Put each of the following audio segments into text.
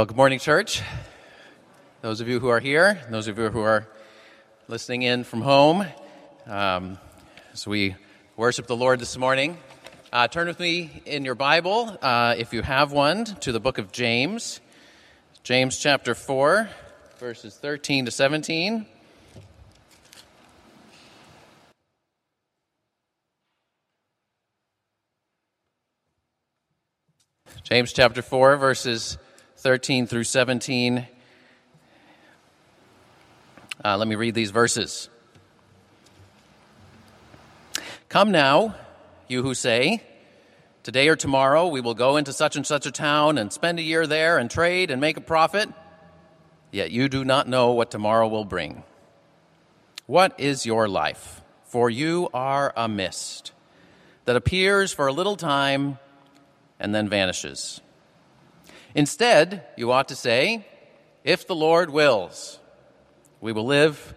Well, good morning, church. Those of you who are here, those of you who are listening in from home, um, as we worship the Lord this morning, uh, turn with me in your Bible, uh, if you have one, to the book of James, James chapter 4, verses 13 to 17. James chapter 4, verses 13 through 17. Uh, let me read these verses. Come now, you who say, Today or tomorrow we will go into such and such a town and spend a year there and trade and make a profit, yet you do not know what tomorrow will bring. What is your life? For you are a mist that appears for a little time and then vanishes. Instead, you ought to say, If the Lord wills, we will live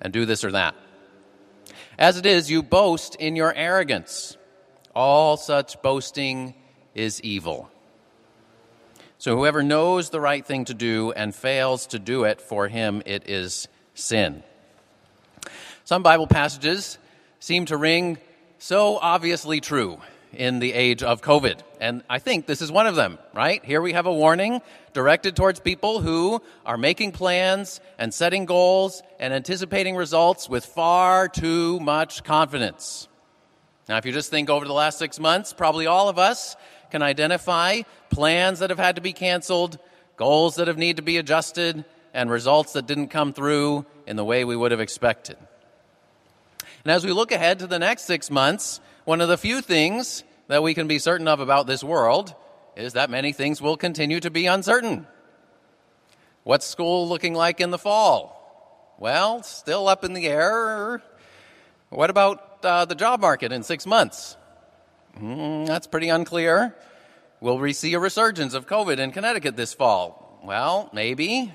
and do this or that. As it is, you boast in your arrogance. All such boasting is evil. So whoever knows the right thing to do and fails to do it, for him it is sin. Some Bible passages seem to ring so obviously true in the age of COVID. And I think this is one of them, right? Here we have a warning directed towards people who are making plans and setting goals and anticipating results with far too much confidence. Now, if you just think over the last six months, probably all of us can identify plans that have had to be canceled, goals that have need to be adjusted, and results that didn't come through in the way we would have expected. And as we look ahead to the next six months, one of the few things that we can be certain of about this world is that many things will continue to be uncertain. What's school looking like in the fall? Well, still up in the air. What about uh, the job market in six months? Mm, that's pretty unclear. Will we see a resurgence of COVID in Connecticut this fall? Well, maybe.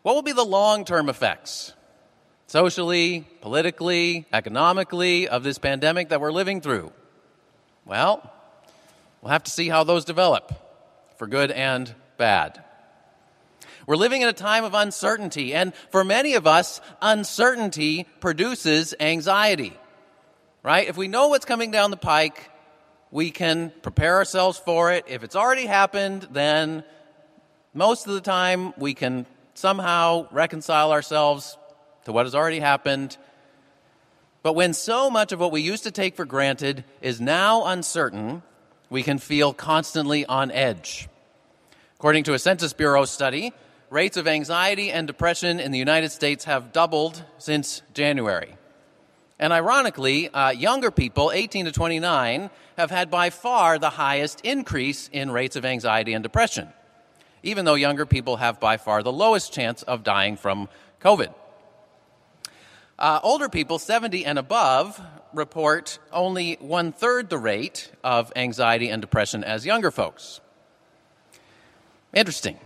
What will be the long term effects, socially, politically, economically, of this pandemic that we're living through? Well, we'll have to see how those develop, for good and bad. We're living in a time of uncertainty, and for many of us, uncertainty produces anxiety. Right? If we know what's coming down the pike, we can prepare ourselves for it. If it's already happened, then most of the time we can somehow reconcile ourselves to what has already happened but when so much of what we used to take for granted is now uncertain, we can feel constantly on edge. According to a Census Bureau study, rates of anxiety and depression in the United States have doubled since January. And ironically, uh, younger people, 18 to 29, have had by far the highest increase in rates of anxiety and depression, even though younger people have by far the lowest chance of dying from COVID. Uh, older people, 70 and above, report only one third the rate of anxiety and depression as younger folks. Interesting,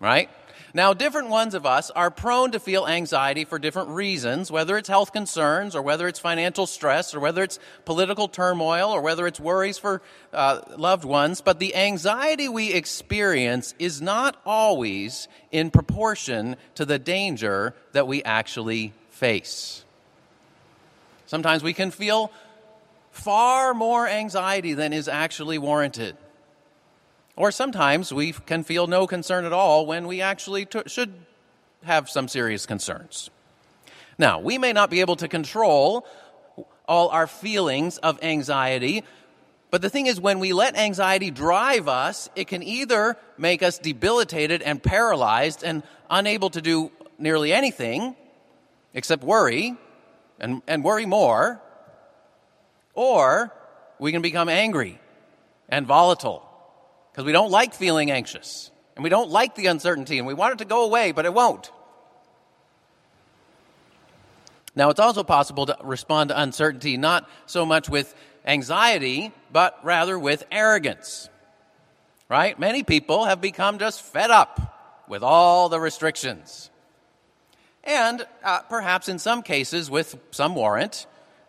right? Now, different ones of us are prone to feel anxiety for different reasons, whether it's health concerns, or whether it's financial stress, or whether it's political turmoil, or whether it's worries for uh, loved ones. But the anxiety we experience is not always in proportion to the danger that we actually face. Sometimes we can feel far more anxiety than is actually warranted. Or sometimes we can feel no concern at all when we actually t- should have some serious concerns. Now, we may not be able to control all our feelings of anxiety, but the thing is, when we let anxiety drive us, it can either make us debilitated and paralyzed and unable to do nearly anything, except worry and, and worry more, or we can become angry and volatile because we don't like feeling anxious and we don't like the uncertainty and we want it to go away, but it won't. Now, it's also possible to respond to uncertainty not so much with anxiety, but rather with arrogance. Right? Many people have become just fed up with all the restrictions and uh, perhaps in some cases with some warrant.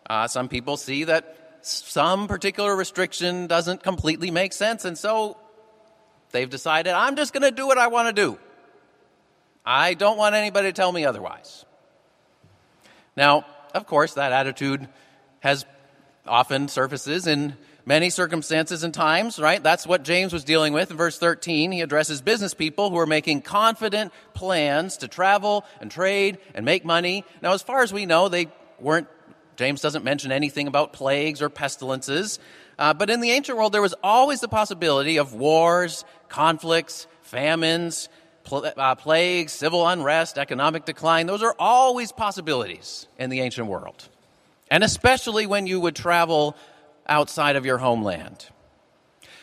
Uh, some people see that some particular restriction doesn't completely make sense, and so They've decided, I'm just going to do what I want to do. I don't want anybody to tell me otherwise. Now, of course, that attitude has often surfaces in many circumstances and times, right? That's what James was dealing with in verse 13. He addresses business people who are making confident plans to travel and trade and make money. Now, as far as we know, they weren't, James doesn't mention anything about plagues or pestilences. Uh, but in the ancient world, there was always the possibility of wars, conflicts, famines, pl- uh, plagues, civil unrest, economic decline. Those are always possibilities in the ancient world. And especially when you would travel outside of your homeland.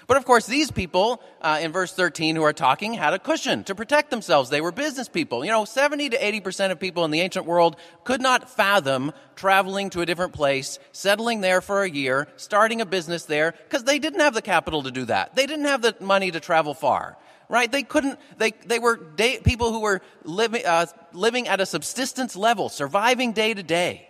But of course, these people uh, in verse 13 who are talking had a cushion to protect themselves. They were business people. You know, 70 to 80% of people in the ancient world could not fathom traveling to a different place, settling there for a year, starting a business there, because they didn't have the capital to do that. They didn't have the money to travel far. Right? They couldn't, they, they were day, people who were living, uh, living at a subsistence level, surviving day to day.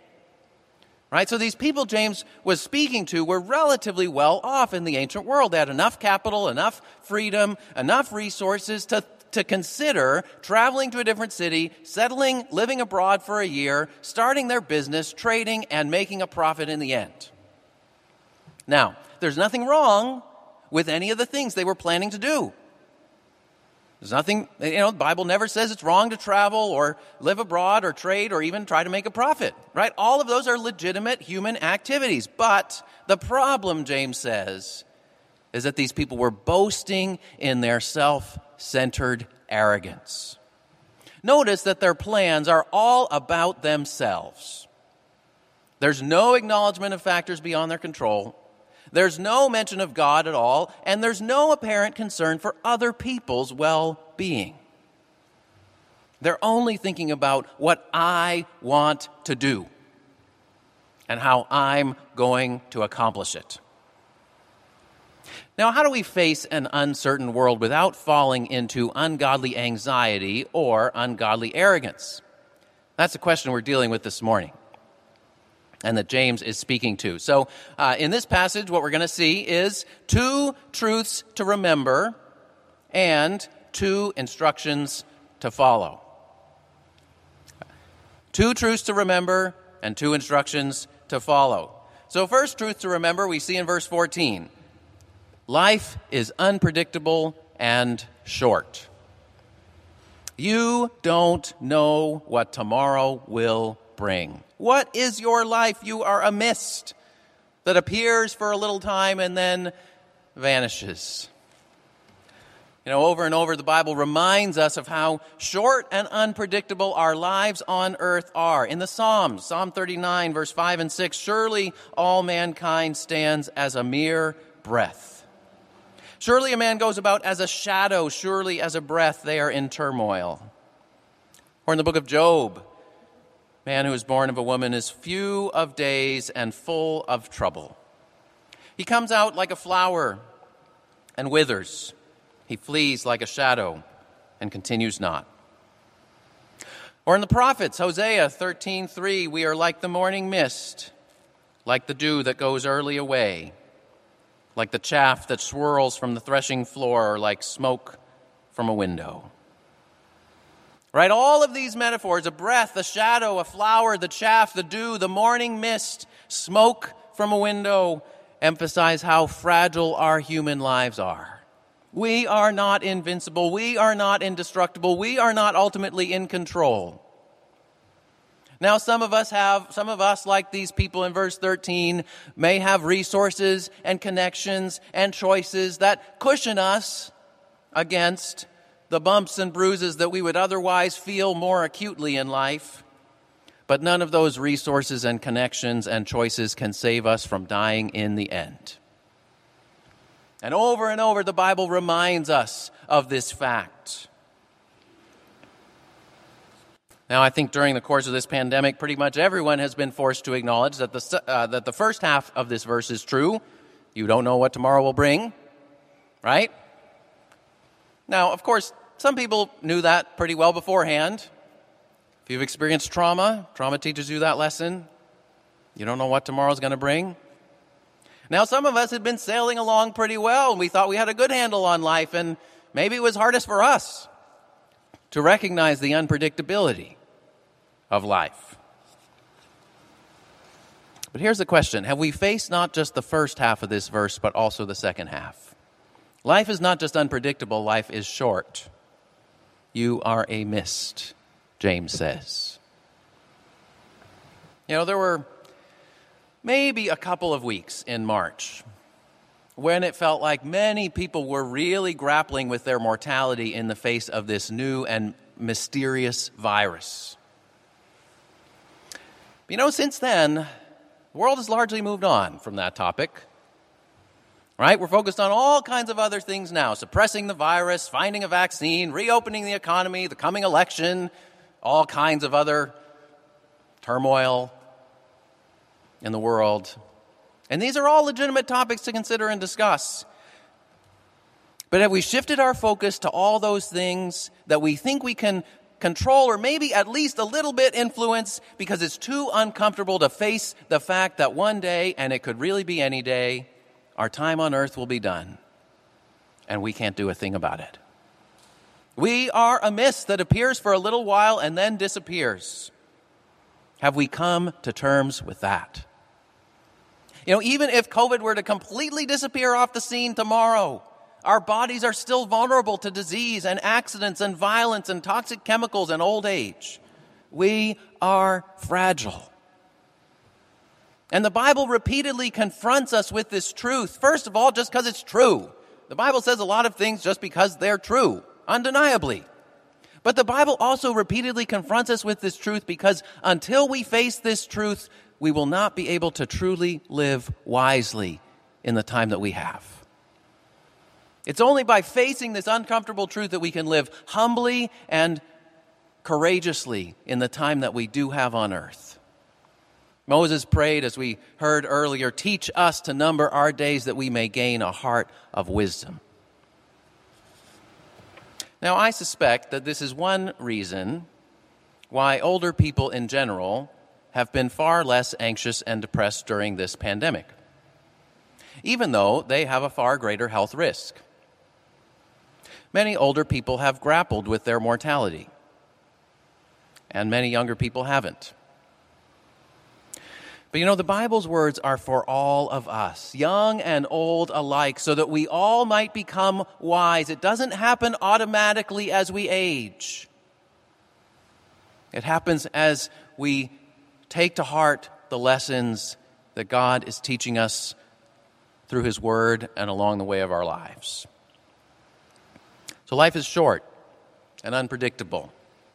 Right? So these people James was speaking to were relatively well off in the ancient world. They had enough capital, enough freedom, enough resources to, to consider traveling to a different city, settling, living abroad for a year, starting their business, trading, and making a profit in the end. Now, there's nothing wrong with any of the things they were planning to do. There's nothing, you know, the Bible never says it's wrong to travel or live abroad or trade or even try to make a profit, right? All of those are legitimate human activities. But the problem, James says, is that these people were boasting in their self centered arrogance. Notice that their plans are all about themselves. There's no acknowledgement of factors beyond their control. There's no mention of God at all, and there's no apparent concern for other people's well being. They're only thinking about what I want to do and how I'm going to accomplish it. Now, how do we face an uncertain world without falling into ungodly anxiety or ungodly arrogance? That's the question we're dealing with this morning and that James is speaking to. So, uh, in this passage, what we're going to see is two truths to remember and two instructions to follow. Two truths to remember and two instructions to follow. So, first truth to remember, we see in verse 14 life is unpredictable and short. You don't know what tomorrow will bring. What is your life? You are a mist that appears for a little time and then vanishes. You know, over and over, the Bible reminds us of how short and unpredictable our lives on earth are. In the Psalms, Psalm 39, verse 5 and 6, surely all mankind stands as a mere breath. Surely a man goes about as a shadow, surely as a breath, they are in turmoil. Or in the book of Job, man who is born of a woman is few of days and full of trouble. He comes out like a flower and withers. He flees like a shadow and continues not. Or in the prophets, Hosea 13:3, we are like the morning mist, like the dew that goes early away, like the chaff that swirls from the threshing floor, or like smoke from a window. Right? All of these metaphors a breath, a shadow, a flower, the chaff, the dew, the morning mist, smoke from a window emphasize how fragile our human lives are. We are not invincible. We are not indestructible. We are not ultimately in control. Now, some of us have, some of us, like these people in verse 13, may have resources and connections and choices that cushion us against the bumps and bruises that we would otherwise feel more acutely in life. But none of those resources and connections and choices can save us from dying in the end. And over and over, the Bible reminds us of this fact. Now, I think during the course of this pandemic, pretty much everyone has been forced to acknowledge that the, uh, that the first half of this verse is true. You don't know what tomorrow will bring, right? Now, of course, some people knew that pretty well beforehand. If you've experienced trauma, trauma teaches you that lesson. You don't know what tomorrow's going to bring. Now, some of us had been sailing along pretty well, and we thought we had a good handle on life, and maybe it was hardest for us to recognize the unpredictability of life. But here's the question Have we faced not just the first half of this verse, but also the second half? Life is not just unpredictable, life is short. You are a mist, James says. You know, there were maybe a couple of weeks in March when it felt like many people were really grappling with their mortality in the face of this new and mysterious virus. You know, since then, the world has largely moved on from that topic. Right? We're focused on all kinds of other things now suppressing the virus, finding a vaccine, reopening the economy, the coming election, all kinds of other turmoil in the world. And these are all legitimate topics to consider and discuss. But have we shifted our focus to all those things that we think we can control or maybe at least a little bit influence because it's too uncomfortable to face the fact that one day, and it could really be any day, our time on earth will be done and we can't do a thing about it. We are a mist that appears for a little while and then disappears. Have we come to terms with that? You know, even if COVID were to completely disappear off the scene tomorrow, our bodies are still vulnerable to disease and accidents and violence and toxic chemicals and old age. We are fragile. And the Bible repeatedly confronts us with this truth. First of all, just because it's true. The Bible says a lot of things just because they're true, undeniably. But the Bible also repeatedly confronts us with this truth because until we face this truth, we will not be able to truly live wisely in the time that we have. It's only by facing this uncomfortable truth that we can live humbly and courageously in the time that we do have on earth. Moses prayed, as we heard earlier, teach us to number our days that we may gain a heart of wisdom. Now, I suspect that this is one reason why older people in general have been far less anxious and depressed during this pandemic, even though they have a far greater health risk. Many older people have grappled with their mortality, and many younger people haven't. But you know, the Bible's words are for all of us, young and old alike, so that we all might become wise. It doesn't happen automatically as we age, it happens as we take to heart the lessons that God is teaching us through His Word and along the way of our lives. So life is short and unpredictable.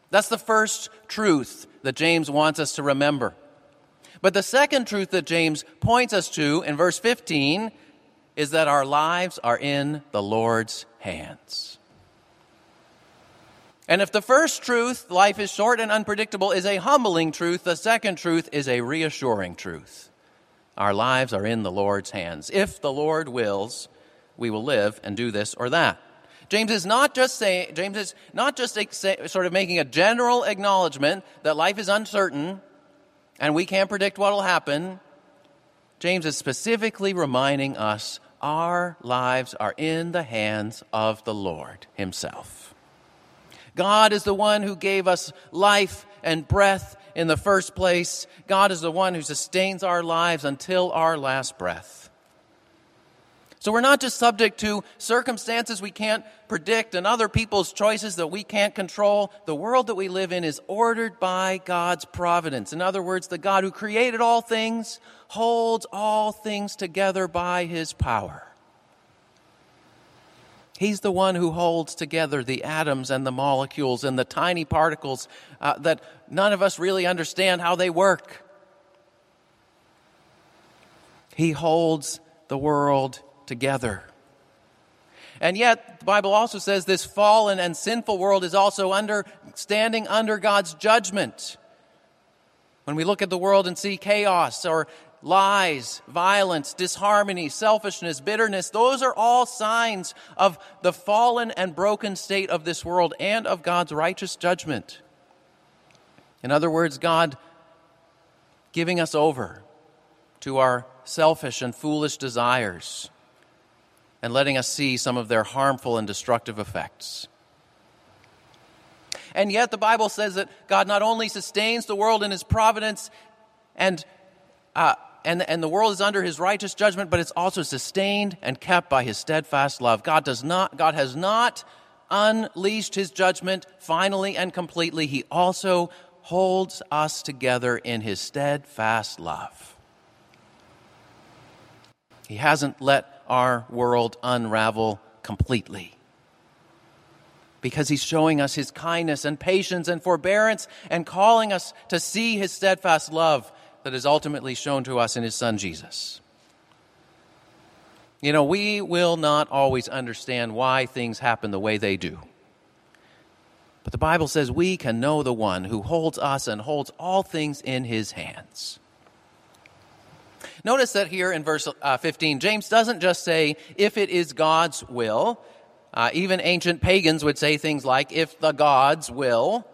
That's the first truth that James wants us to remember. But the second truth that James points us to in verse 15 is that our lives are in the Lord's hands. And if the first truth, life is short and unpredictable, is a humbling truth, the second truth is a reassuring truth. Our lives are in the Lord's hands. If the Lord wills, we will live and do this or that. James is not just saying, James is not just sort of making a general acknowledgement that life is uncertain and we can't predict what will happen. James is specifically reminding us our lives are in the hands of the Lord Himself. God is the one who gave us life and breath in the first place. God is the one who sustains our lives until our last breath. So we're not just subject to circumstances we can't predict and other people's choices that we can't control. The world that we live in is ordered by God's providence. In other words, the God who created all things holds all things together by his power. He's the one who holds together the atoms and the molecules and the tiny particles uh, that none of us really understand how they work. He holds the world together. And yet, the Bible also says this fallen and sinful world is also under, standing under God's judgment. When we look at the world and see chaos or lies, violence, disharmony, selfishness, bitterness, those are all signs of the fallen and broken state of this world and of God's righteous judgment. In other words, God giving us over to our selfish and foolish desires and letting us see some of their harmful and destructive effects. And yet, the Bible says that God not only sustains the world in his providence and, uh, and, and the world is under his righteous judgment, but it's also sustained and kept by his steadfast love. God, does not, God has not unleashed his judgment finally and completely. He also holds us together in his steadfast love. He hasn't let our world unravel completely because he's showing us his kindness and patience and forbearance and calling us to see his steadfast love that is ultimately shown to us in his son Jesus. You know, we will not always understand why things happen the way they do. But the Bible says we can know the one who holds us and holds all things in his hands. Notice that here in verse uh, 15, James doesn't just say, if it is God's will, uh, even ancient pagans would say things like, if the gods will.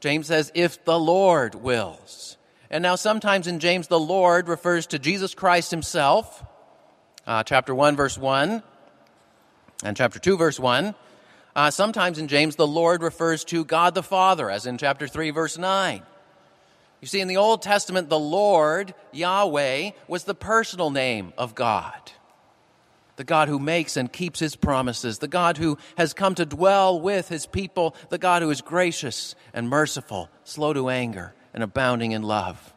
James says, if the Lord wills. And now, sometimes in James, the Lord refers to Jesus Christ himself, uh, chapter 1, verse 1, and chapter 2, verse 1. Uh, sometimes in James, the Lord refers to God the Father, as in chapter 3, verse 9. You see, in the Old Testament, the Lord, Yahweh, was the personal name of God. The God who makes and keeps his promises, the God who has come to dwell with his people, the God who is gracious and merciful, slow to anger, and abounding in love.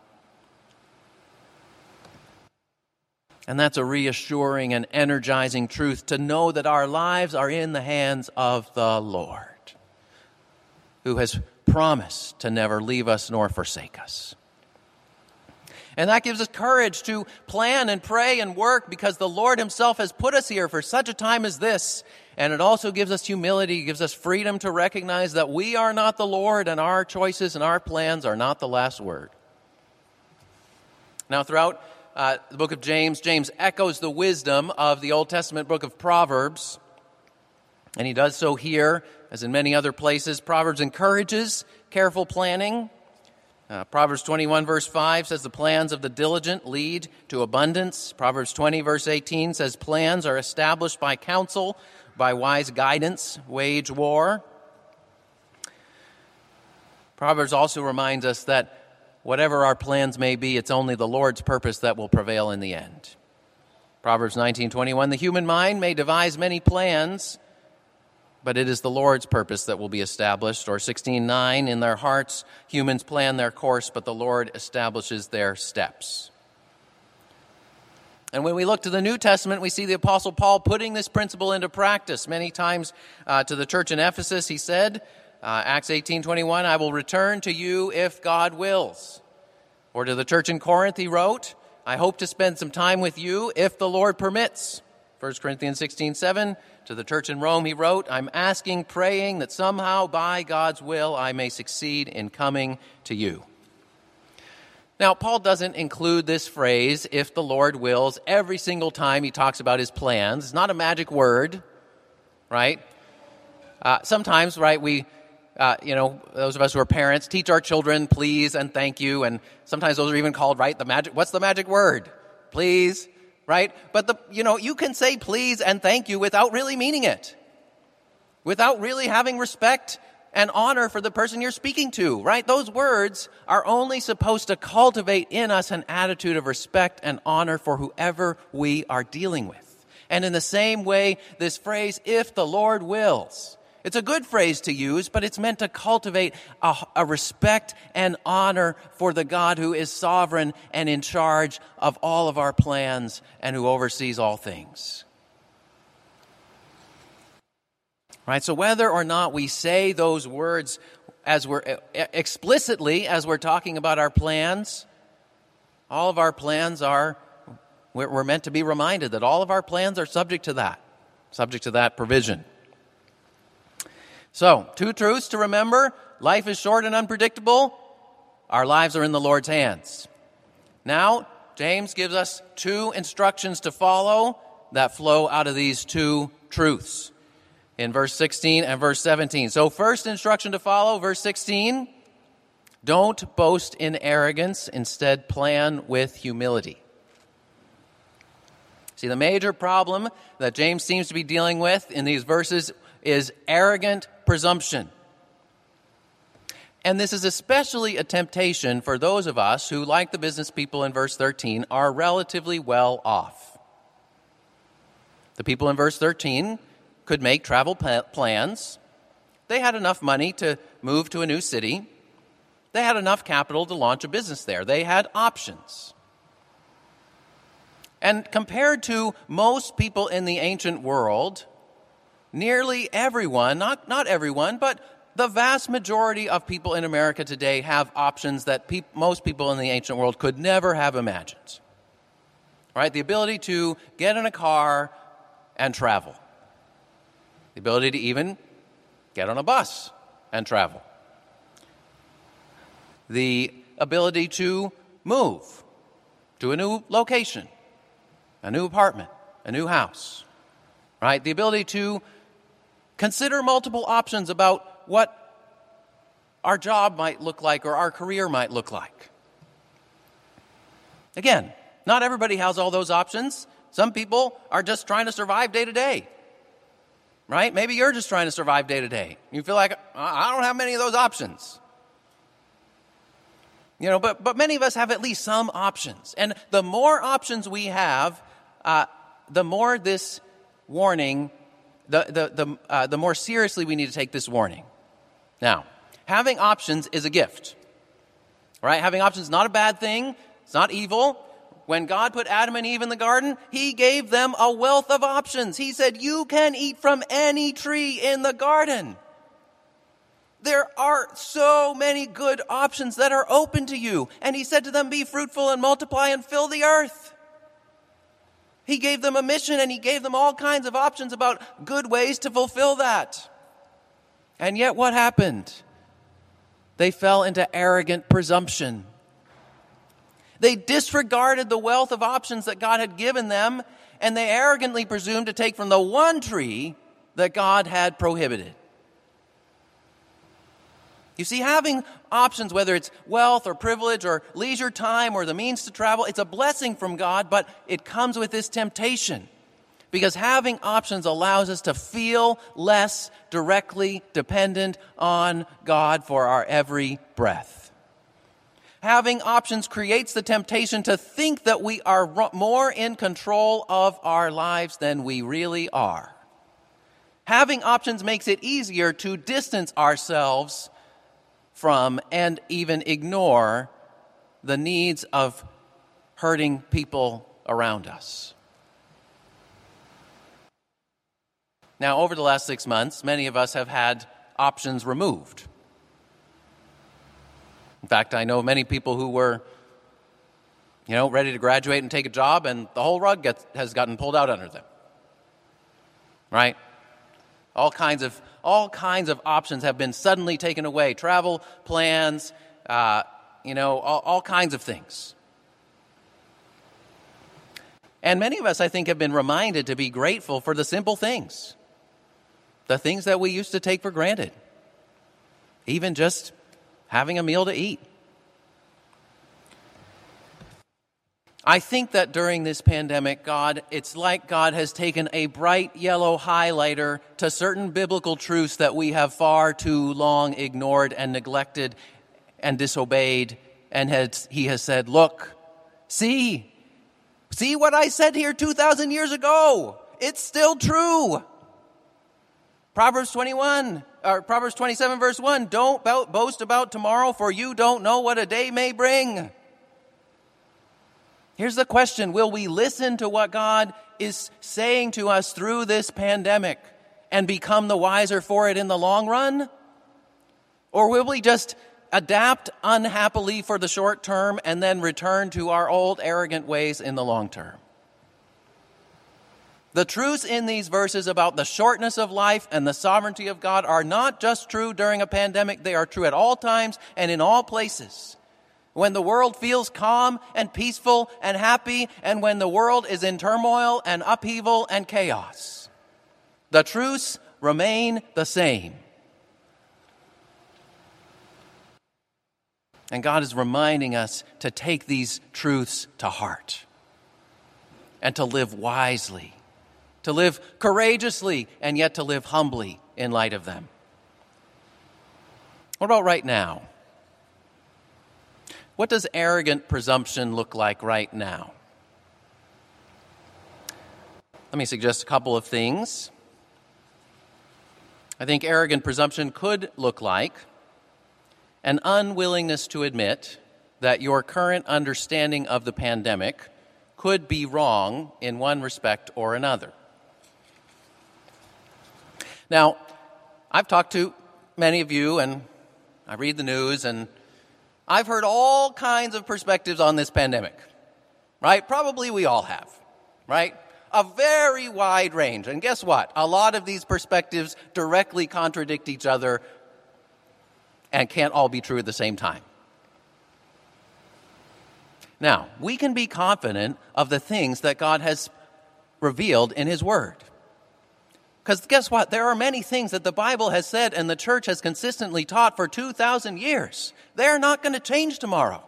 And that's a reassuring and energizing truth to know that our lives are in the hands of the Lord, who has promised to never leave us nor forsake us. And that gives us courage to plan and pray and work because the Lord Himself has put us here for such a time as this. And it also gives us humility, gives us freedom to recognize that we are not the Lord and our choices and our plans are not the last word. Now, throughout uh, the book of James, James echoes the wisdom of the Old Testament book of Proverbs. And he does so here, as in many other places. Proverbs encourages careful planning uh, Proverbs 21, verse 5 says, The plans of the diligent lead to abundance. Proverbs 20, verse 18 says, Plans are established by counsel, by wise guidance, wage war. Proverbs also reminds us that whatever our plans may be, it's only the Lord's purpose that will prevail in the end. Proverbs 19:21 The human mind may devise many plans, but it is the Lord's purpose that will be established. Or 16:9, in their hearts humans plan their course, but the Lord establishes their steps. And when we look to the New Testament, we see the Apostle Paul putting this principle into practice. Many times uh, to the church in Ephesus, he said, uh, Acts 18:21, "I will return to you if God wills." Or to the church in Corinth, he wrote, "I hope to spend some time with you if the Lord permits." 1 Corinthians 16:7, to the church in Rome, he wrote, I'm asking, praying that somehow by God's will I may succeed in coming to you. Now, Paul doesn't include this phrase, if the Lord wills, every single time he talks about his plans. It's not a magic word, right? Uh, sometimes, right, we, uh, you know, those of us who are parents teach our children please and thank you, and sometimes those are even called, right, the magic, what's the magic word? Please, right? But the, you know, you can say please and thank you without really meaning it. Without really having respect and honor for the person you're speaking to, right? Those words are only supposed to cultivate in us an attitude of respect and honor for whoever we are dealing with. And in the same way, this phrase, if the Lord wills, it's a good phrase to use, but it's meant to cultivate a, a, respect and honor for the God who is sovereign and in charge of all of our plans and who oversees all things. Right? So whether or not we say those words as we're explicitly as we're talking about our plans, all of our plans are we're meant to be reminded that all of our plans are subject to that, subject to that provision. So, two truths to remember life is short and unpredictable. Our lives are in the Lord's hands. Now, James gives us two instructions to follow that flow out of these two truths in verse 16 and verse 17. So, first instruction to follow, verse 16 don't boast in arrogance, instead, plan with humility. See, the major problem that James seems to be dealing with in these verses is arrogant presumption. And this is especially a temptation for those of us who, like the business people in verse 13, are relatively well off. The people in verse 13 could make travel plans. They had enough money to move to a new city. They had enough capital to launch a business there. They had options. And compared to most people in the ancient world, nearly everyone, not, not everyone, but the vast majority of people in America today have options that pe- most people in the ancient world could never have imagined. Right? The ability to get in a car and travel. The ability to even get on a bus and travel. The ability to move to a new location, a new apartment, a new house. Right? The ability to consider multiple options about what our job might look like or our career might look like. Again, not everybody has all those options. Some people are just trying to survive day to day. Right? Maybe you're just trying to survive day to day. You feel like, I don't have many of those options. You know, but, but many of us have at least some options. And the more options we have, uh, the more this warning, the, the, the, uh, the more seriously we need to take this warning. Now, having options is a gift. Right? Having options is not a bad thing. It's not evil. When God put Adam and Eve in the garden, He gave them a wealth of options. He said, You can eat from any tree in the garden. There are so many good options that are open to you. And He said to them, Be fruitful and multiply and fill the earth. He gave them a mission and He gave them all kinds of options about good ways to fulfill that. And yet, what happened? They fell into arrogant presumption. They disregarded the wealth of options that God had given them, and they arrogantly presumed to take from the one tree that God had prohibited. You see, having options, whether it's wealth or privilege or leisure time or the means to travel, it's a blessing from God, but it comes with this temptation because having options allows us to feel less directly dependent on God for our every breath. Having options creates the temptation to think that we are more in control of our lives than we really are. Having options makes it easier to distance ourselves from and even ignore the needs of hurting people around us. Now, over the last six months, many of us have had options removed. In fact, I know many people who were, you know, ready to graduate and take a job, and the whole rug gets, has gotten pulled out under them. Right? All kinds of all kinds of options have been suddenly taken away. Travel plans, uh, you know, all, all kinds of things. And many of us, I think, have been reminded to be grateful for the simple things the things that we used to take for granted, even just having a meal to eat. I think that during this pandemic, God, it's like God has taken a bright yellow highlighter to certain biblical truths that we have far too long ignored and neglected and disobeyed. And has, He has said, Look, see, see what I said here 2,000 years ago. It's still true. Proverbs 21, or Proverbs 27 verse 1, don't boast about tomorrow for you don't know what a day may bring. Here's the question. Will we listen to what God is saying to us through this pandemic and become the wiser for it in the long run? Or will we just adapt unhappily for the short term and then return to our old arrogant ways in the long term? The truths in these verses about the shortness of life and the sovereignty of God are not just true during a pandemic, they are true at all times and in all places. When the world feels calm and peaceful and happy, and when the world is in turmoil and upheaval and chaos, the truths remain the same. And God is reminding us to take these truths to heart and to live wisely, to live courageously and yet to live humbly in light of them. What about right now? What does arrogant presumption look like right now? Let me suggest a couple of things. I think arrogant presumption could look like an unwillingness to admit that your current understanding of the pandemic could be wrong in one respect or another. Now, I've talked to many of you and I read the news and I've heard all kinds of perspectives on this pandemic, right? Probably we all have, right? A very wide range. And guess what? A lot of these perspectives directly contradict each other and can't all be true at the same time. Now, we can be confident of the things that God has revealed in His Word. Because guess what? There are many things that the Bible has said and the church has consistently taught for 2,000 years. They're not going to change tomorrow.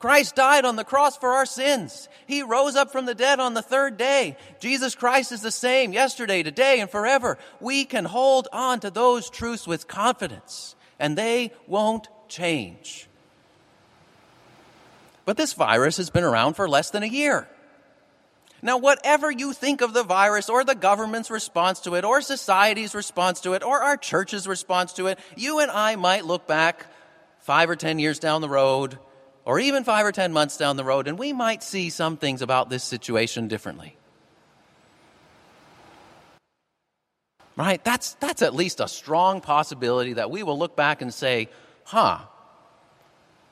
Christ died on the cross for our sins. He rose up from the dead on the third day. Jesus Christ is the same yesterday, today, and forever. We can hold on to those truths with confidence, and they won't change. But this virus has been around for less than a year. Now, whatever you think of the virus or the government's response to it or society's response to it or our church's response to it, you and I might look back five or ten years down the road or even five or ten months down the road and we might see some things about this situation differently. Right? That's, that's at least a strong possibility that we will look back and say, huh,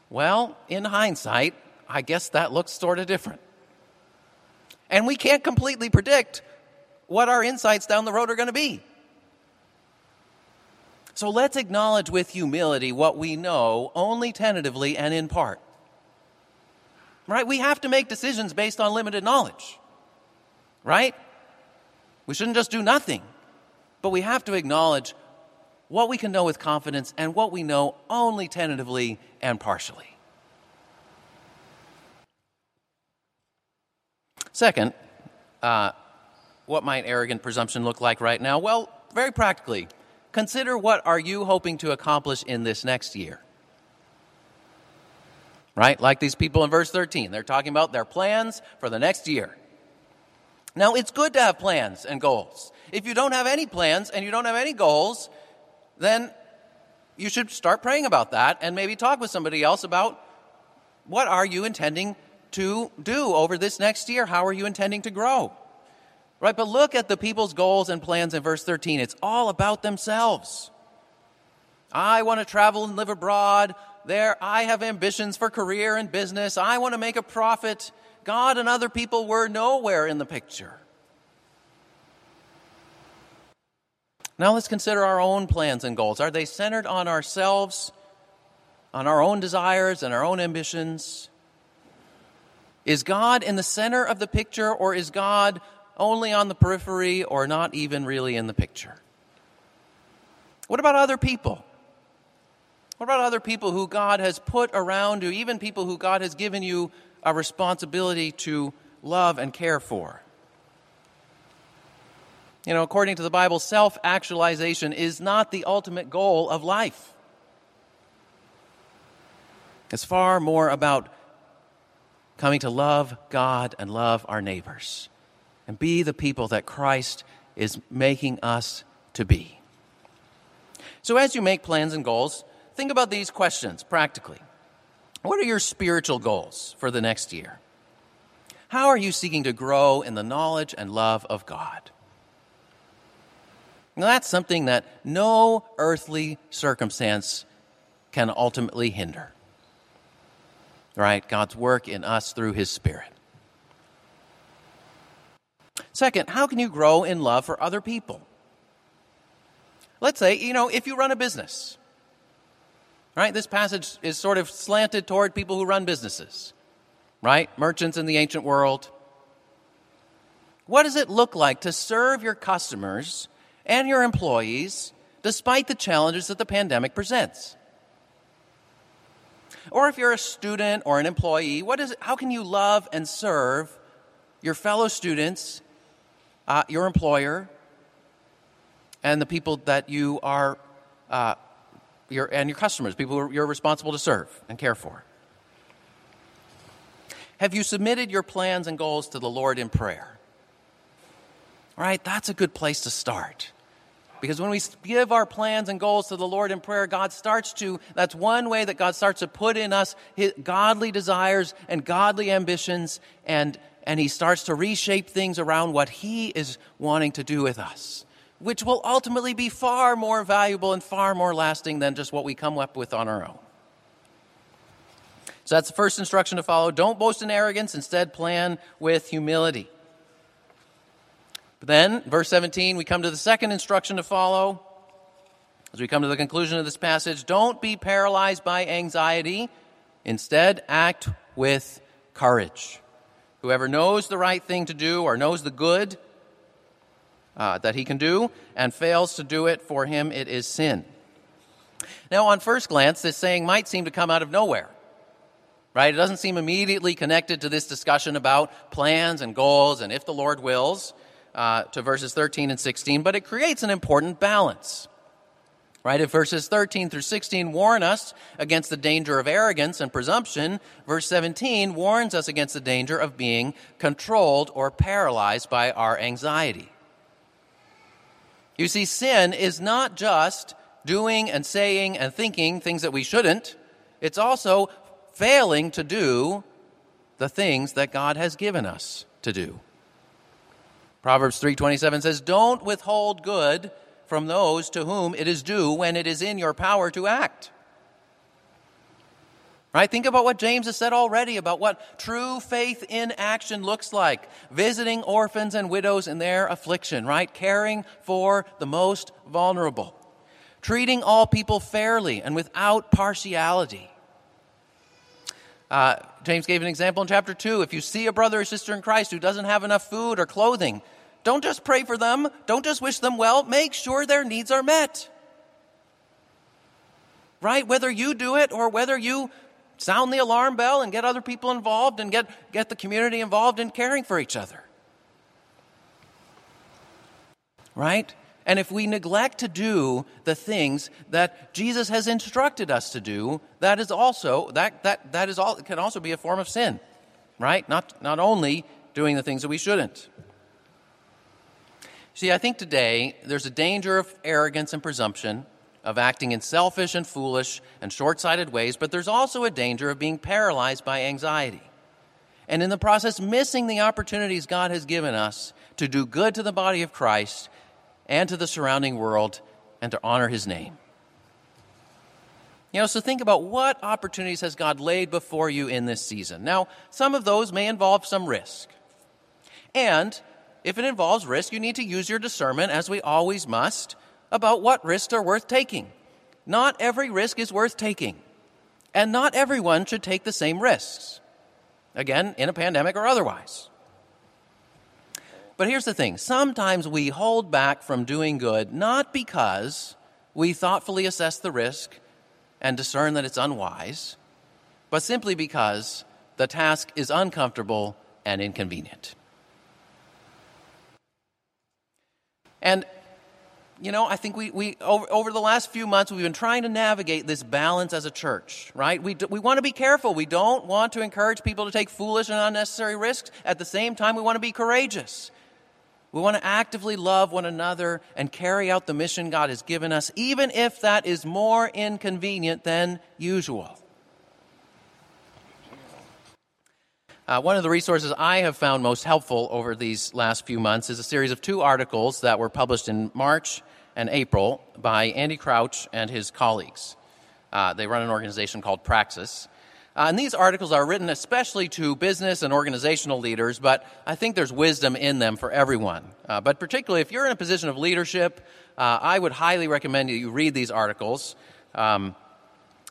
well, in hindsight, I guess that looks sort of different. And we can't completely predict what our insights down the road are going to be. So let's acknowledge with humility what we know only tentatively and in part. Right? We have to make decisions based on limited knowledge. Right? We shouldn't just do nothing. But we have to acknowledge what we can know with confidence and what we know only tentatively and partially. Second, uh, what might arrogant presumption look like right now? Well, very practically, consider what are you hoping to accomplish in this next year? Right? Like these people in verse 13. They're talking about their plans for the next year. Now, it's good to have plans and goals. If you don't have any plans and you don't have any goals, then you should start praying about that and maybe talk with somebody else about what are you intending to do over this next year? How are you intending to grow? Right? But look at the people's goals and plans in verse 13. It's all about themselves. I want to travel and live abroad. There, I have ambitions for career and business. I want to make a profit. God and other people were nowhere in the picture. Now let's consider our own plans and goals. Are they centered on ourselves, on our own desires and our own ambitions? Is God in the center of the picture, or is God only on the periphery, or not even really in the picture? What about other people? What about other people who God has put around you, even people who God has given you a responsibility to love and care for? You know, according to the Bible, self actualization is not the ultimate goal of life. It's far more about coming to love God and love our neighbors and be the people that Christ is making us to be. So, as you make plans and goals, think about these questions practically. What are your spiritual goals for the next year? How are you seeking to grow in the knowledge and love of God? Now, that's something that no earthly circumstance can ultimately hinder right? God's work in us through His Spirit. Second, how can you grow in love for other people? Let's say, you know, if you run a business, right? This passage is sort of slanted toward people who run businesses, right? Merchants in the ancient world. What does it look like to serve your customers and your employees despite the challenges that the pandemic presents? Or if you're a student or an employee, what is it, how can you love and serve your fellow students, uh, your employer, and the people that you are, uh, your, and your customers, people you're responsible to serve and care for? Have you submitted your plans and goals to the Lord in prayer? All right, that's a good place to start. Because when we give our plans and goals to the Lord in prayer, God starts to, that's one way that God starts to put in us his godly desires and godly ambitions, and, and He starts to reshape things around what He is wanting to do with us, which will ultimately be far more valuable and far more lasting than just what we come up with on our own. So that's the first instruction to follow. Don't boast in arrogance, instead, plan with humility. But then, verse 17, we come to the second instruction to follow. As we come to the conclusion of this passage, don't be paralyzed by anxiety. Instead, act with courage. Whoever knows the right thing to do or knows the good uh, that he can do and fails to do it, for him it is sin. Now, on first glance, this saying might seem to come out of nowhere, right? It doesn't seem immediately connected to this discussion about plans and goals and if the Lord wills uh, to verses 13 and 16, but it creates an important balance. Right? If verses 13 through 16 warn us against the danger of arrogance and presumption, verse 17 warns us against the danger of being controlled or paralyzed by our anxiety. You see, sin is not just doing and saying and thinking things that we shouldn't, it's also failing to do the things that God has given us to do. Proverbs 3:27 says, "Don't withhold good from those to whom it is due when it is in your power to act." Right? Think about what James has said already about what true faith in action looks like. Visiting orphans and widows in their affliction, right? Caring for the most vulnerable. Treating all people fairly and without partiality. Uh, James gave an example in chapter 2. If you see a brother or sister in Christ who doesn't have enough food or clothing, don't just pray for them, don't just wish them well, make sure their needs are met. Right? Whether you do it or whether you sound the alarm bell and get other people involved and get, get the community involved in caring for each other. Right? And if we neglect to do the things that Jesus has instructed us to do, that is also that that that is all can also be a form of sin. Right? Not not only doing the things that we shouldn't. See, I think today there's a danger of arrogance and presumption, of acting in selfish and foolish and short sighted ways, but there's also a danger of being paralyzed by anxiety. And in the process, missing the opportunities God has given us to do good to the body of Christ and to the surrounding world and to honor his name. You know, so think about what opportunities has God laid before you in this season. Now, some of those may involve some risk. And if it involves risk, you need to use your discernment, as we always must, about what risks are worth taking. Not every risk is worth taking. And not everyone should take the same risks. Again, in a pandemic or otherwise. But here's the thing sometimes we hold back from doing good not because we thoughtfully assess the risk and discern that it's unwise, but simply because the task is uncomfortable and inconvenient. And, you know, I think we, we over, over the last few months, we've been trying to navigate this balance as a church, right? We, we want to be careful. We don't want to encourage people to take foolish and unnecessary risks. At the same time, we want to be courageous. We want to actively love one another and carry out the mission God has given us, even if that is more inconvenient than usual. Uh, one of the resources I have found most helpful over these last few months is a series of two articles that were published in March and April by Andy Crouch and his colleagues. Uh, they run an organization called Praxis. Uh, and these articles are written especially to business and organizational leaders, but I think there's wisdom in them for everyone. Uh, but particularly if you're in a position of leadership, uh, I would highly recommend that you read these articles. Um,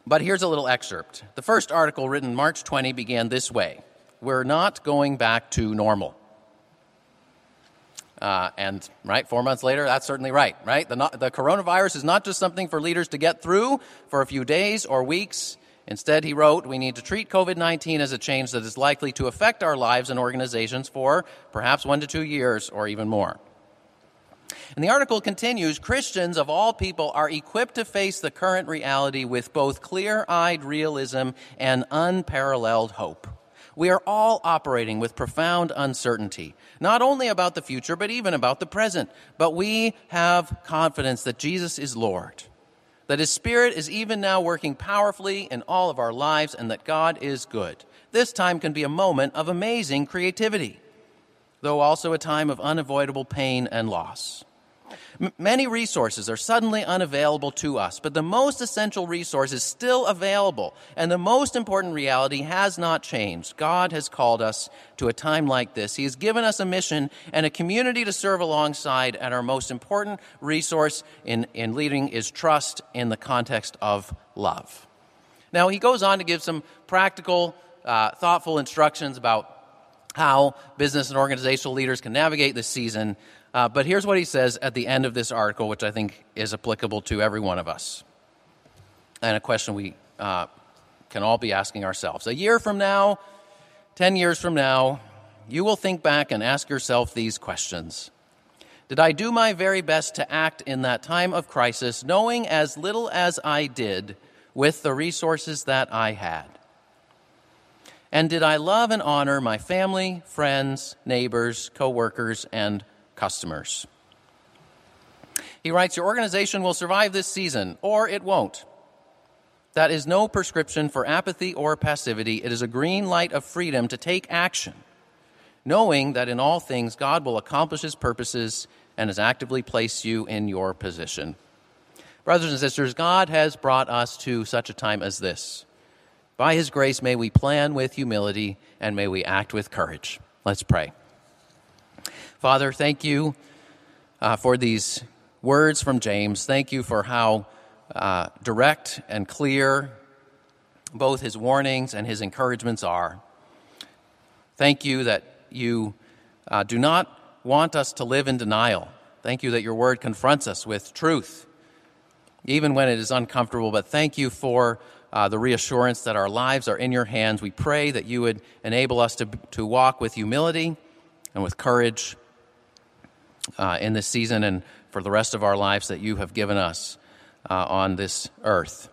but here's a little excerpt. The first article, written March 20, began this way We're not going back to normal. Uh, and right, four months later, that's certainly right, right? The, the coronavirus is not just something for leaders to get through for a few days or weeks. Instead, he wrote, we need to treat COVID 19 as a change that is likely to affect our lives and organizations for perhaps one to two years or even more. And the article continues Christians of all people are equipped to face the current reality with both clear eyed realism and unparalleled hope. We are all operating with profound uncertainty, not only about the future, but even about the present. But we have confidence that Jesus is Lord, that His Spirit is even now working powerfully in all of our lives, and that God is good. This time can be a moment of amazing creativity, though also a time of unavoidable pain and loss. Many resources are suddenly unavailable to us, but the most essential resource is still available. And the most important reality has not changed. God has called us to a time like this. He has given us a mission and a community to serve alongside, and our most important resource in, in leading is trust in the context of love. Now, he goes on to give some practical, uh, thoughtful instructions about how business and organizational leaders can navigate this season. Uh, but here's what he says at the end of this article, which I think is applicable to every one of us, and a question we uh, can all be asking ourselves. A year from now, 10 years from now, you will think back and ask yourself these questions Did I do my very best to act in that time of crisis, knowing as little as I did with the resources that I had? And did I love and honor my family, friends, neighbors, coworkers, and customers. He writes Your organization will survive this season, or it won't. That is no prescription for apathy or passivity. It is a green light of freedom to take action, knowing that in all things God will accomplish his purposes and has actively placed you in your position. Brothers and sisters, God has brought us to such a time as this. By his grace, may we plan with humility and may we act with courage. Let's pray. Father, thank you uh, for these words from James. Thank you for how uh, direct and clear both his warnings and his encouragements are. Thank you that you uh, do not want us to live in denial. Thank you that your word confronts us with truth, even when it is uncomfortable. But thank you for uh, the reassurance that our lives are in your hands. We pray that you would enable us to, to walk with humility and with courage uh, in this season and for the rest of our lives that you have given us uh, on this earth.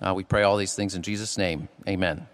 Uh, we pray all these things in Jesus' name. Amen.